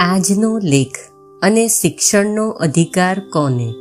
આજનો લેખ અને શિક્ષણનો અધિકાર કોને?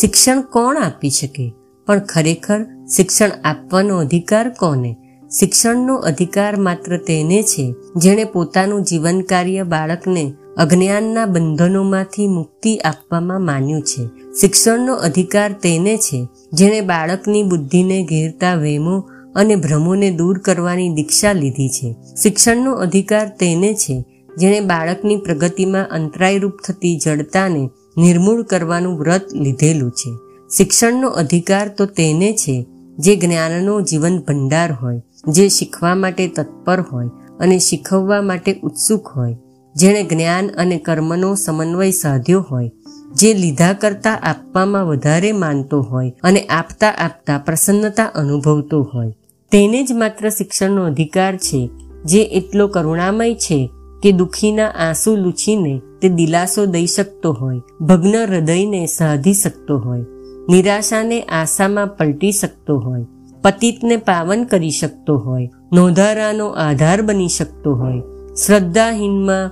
શિક્ષણ કોણ આપી શકે? પણ ખરેખર શિક્ષણ આપવાનો અધિકાર કોને? શિક્ષણનો અધિકાર માત્ર તેને છે જેણે પોતાનું જીવન કાર્ય બાળકને અજ્ઞાનના બંધનોમાંથી મુક્તિ આપવામાં માન્યું છે. શિક્ષણનો અધિકાર તેને છે જેણે બાળકની બુદ્ધિને ઘેરતા વેમો અને ભ્રમોને દૂર કરવાની દીક્ષા લીધી છે. શિક્ષણનો અધિકાર તેને છે જેણે બાળકની પ્રગતિમાં અંતરાયરૂપ થતી જડતાને નિર્મૂળ કરવાનું વ્રત લીધેલું છે. શિક્ષણનો અધિકાર તો તેને છે, જે જ્ઞાનનો જીવન ભંડાર હોય, જે શીખવા માટે તત્પર હોય અને શીખવવા માટે ઉત્સુક હોય. જેણે જ્ઞાન અને કર્મનો સમન્વય સાધ્યો હોય, જે લીધા કરતા આપવામાં વધારે માનતો હોય અને આપતા આપતા પ્રસન્નતા અનુભવતો હોય. તેને જ માત્ર શિક્ષણનો અધિકાર છે, જે એટલો કરુણામય છે કે દુઃખીના આંસુ લૂછીને તે દિલાસો દઈ શકતો હોય, ભગ્ન હૃદયને સાધી શકતો હોય, નિરાશાને આશામાં પલટી શકતો હોય, પતિતને પાવન કરી શકતો હોય, નોંધારાનો આધાર બની શકતો હોય, શ્રદ્ધાહીનમાં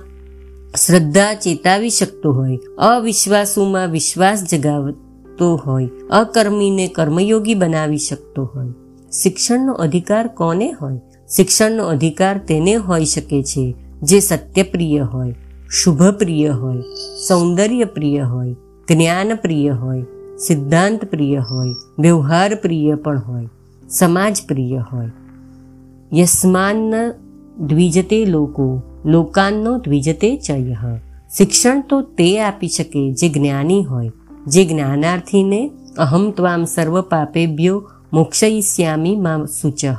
શ્રદ્ધા ચેતાવી શકતો હોય, અવિશ્વાસુમાં વિશ્વાસ જગાવતો હોય, અકર્મીને કર્મયોગી બનાવી શકતો હોય. શિક્ષણનો અધિકાર કોને હોય? શિક્ષણનો અધિકાર તેને હોઈ શકે છે. જે સત્યપ્રિય હોય, શુભપ્રિય હોય, સૌંદર્યપ્રિય હોય, જ્ઞાનપ્રિય હોય સિદ્ધાંત પ્રિય હોય વ્યવહાર પ્રિય પણ હોય સમાજ પ્રિય હોય. યસ્માન દ્વિજતે લોકો, લોકાનનો દ્વિજતે ચય. શિક્ષણ તો તે આપી શકે જે જ્ઞાની હોય, જે જ્ઞાનાર્થીને અહમ ત્વામ સર્વ પાપેભ્યો મોક્ષયિષ્યામી માં સૂચહ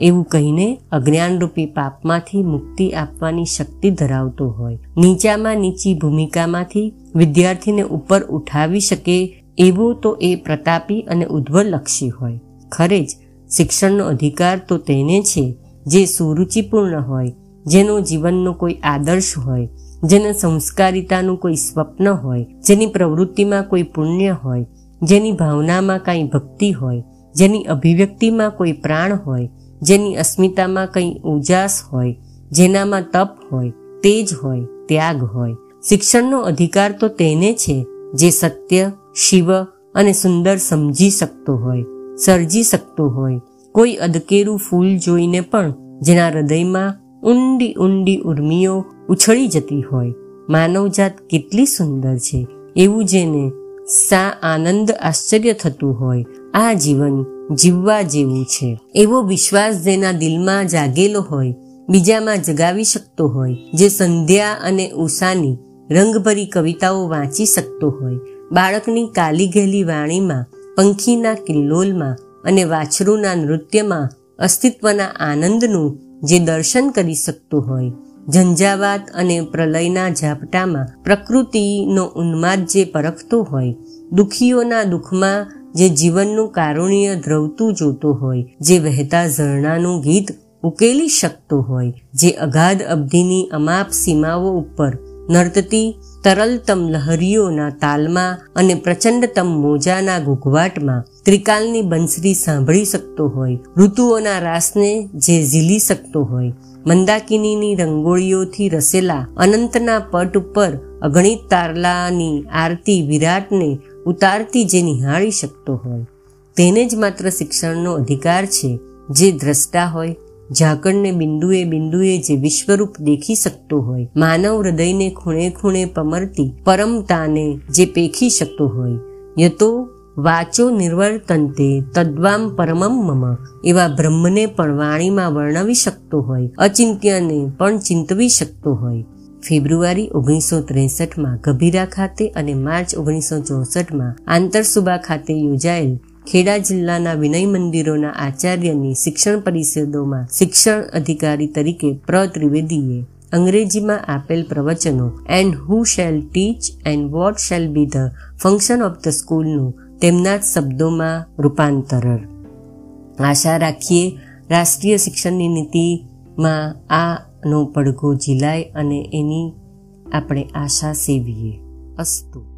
એવું કહીને અજ્ઞાનરૂપી પાપમાંથી મુક્તિ આપવાની શક્તિ ધરાવતો હોય. નીચામાં નીચી ભૂમિકામાંથી વિદ્યાર્થીને ઉપર ઉઠાવી શકે એવો તો એ પ્રતાપી અને ઉદ્ધવલક્ષી હોય. ખરે જ, શિક્ષણનો અધિકાર તો તેને છે, જે સુરુચિપૂર્ણ હોય, જેનો જીવનનો કોઈ આદર્શ હોય, જેને સંસ્કારિતાનું કોઈ સ્વપ્ન હોય, જેની પ્રવૃત્તિમાં કોઈ પુણ્ય હોય, જેની ભાવનામાં કાંઈ ભક્તિ હોય, જેની અભિવ્યક્તિમાં કોઈ પ્રાણ હોય જેની અસ્મિતામાં કંઈ ઉજાસ હોય, જેનામાં તપ હોય, તેજ હોય, ત્યાગ હોય. શિક્ષણનો અધિકાર તો તેને છે, જે સત્ય, શિવ અને સુંદર સમજી શકતો હોય, સર્જી શકતો હોય. કોઈ અદકેરું ફૂલ જોઈને પણ જેના હૃદયમાં ઊંડી ઊંડી ઉર્મિઓ ઉછળી જતી હોય. માનવજાત કેટલી સુંદર છે, એવું જેને સા આનંદ આશ્ચર્ય થતું હોય. આ જીવન જીવવા જેવું છે. એવો વિશ્વાસ જેના દિલમાં જાગેલો હોય, બીજામાં જગાવી શકતો હોય, જે સંધ્યા અને ઉષાની રંગભરી કવિતાઓ વાંચી શકતો હોય. બાળકની કાલી ઘેલી વાણીમાં, પંખીના કિલ્લોલમાં અને વાછરુના નૃત્યમાં અસ્તિત્વના આનંદનું જે દર્શન કરી શકતો હોય ઝંઝાવાત અને પ્રલયના ઝાપટામાં પ્રકૃતિનો ઉન્માદ જે પરખતો હોય, દુખીઓના દુઃખમાં જે જીવનનું કારુણ્ય ધ્રવતું જોતો હોય, જે વહેતા ઝરણાનું ગીત ઉકેલી શકતો હોય, જે અગાધ અબધિની અમાપ સીમાઓ ઉપર નર્તતી તરલતમ લહરીઓના તાલમાં અને પ્રચંડતમ મોજાના ઘૂઘવાટમાં ત્રિકાલની બંસરી સાંભળી શકતો હોય, ઋતુઓના રાસને જે ઝીલી શકતો હોય, મંદાકિનીની રંગોળીઓથી રસેલા અનંતના પટ ઉપર અગણિત તારલાની આરતી વિરાટને ઉતારતી જે નિહાળી શકતો હોય. તેને જ માત્ર શિક્ષણનો અધિકાર છે જે દ્રષ્ટા હોય, ઝાકળને બિંદુએ બિંદુએ જે વિશ્વરૂપ દેખી શકતો હોય, માનવ હૃદયને ખૂણે ખૂણે પમરતી પરમતાને જે પેખી શકતો હોય, યતો વાચો નિર્વર્તનતે તદ્વામ પરમમ મમ. એવા બ્રહ્મને પણ વાણીમાં વર્ણવી શકતો હોય, અચિંત્યને પણ ચિંતવી શકતો હોય. ફેબ્રુઆરી ઓગણીસો ત્રેસઠમાં ગભીરા ખાતે અને માર્ચ ઓગણીસો ચોસઠમાં આંતરસુબા ખાતે યોજાયેલ ખેડા જિલ્લાના વિનય મંદિરોના આચાર્યની શિક્ષણ પરિષદોમાં શિક્ષણ અધિકારી તરીકે પ્ર ત્રિવેદીએ અંગ્રેજીમાં આપેલ પ્રવચનો and who shall teach and what shall be the function of the સ્કૂલનું તેમના જ શબ્દોમાં રૂપાંતરણ. આશા રાખીએ રાષ્ટ્રીય શિક્ષણની નીતિમાં આનો પડઘો ઝીલાય અને એની આપણે આશા સેવીએ. અસ્તુ.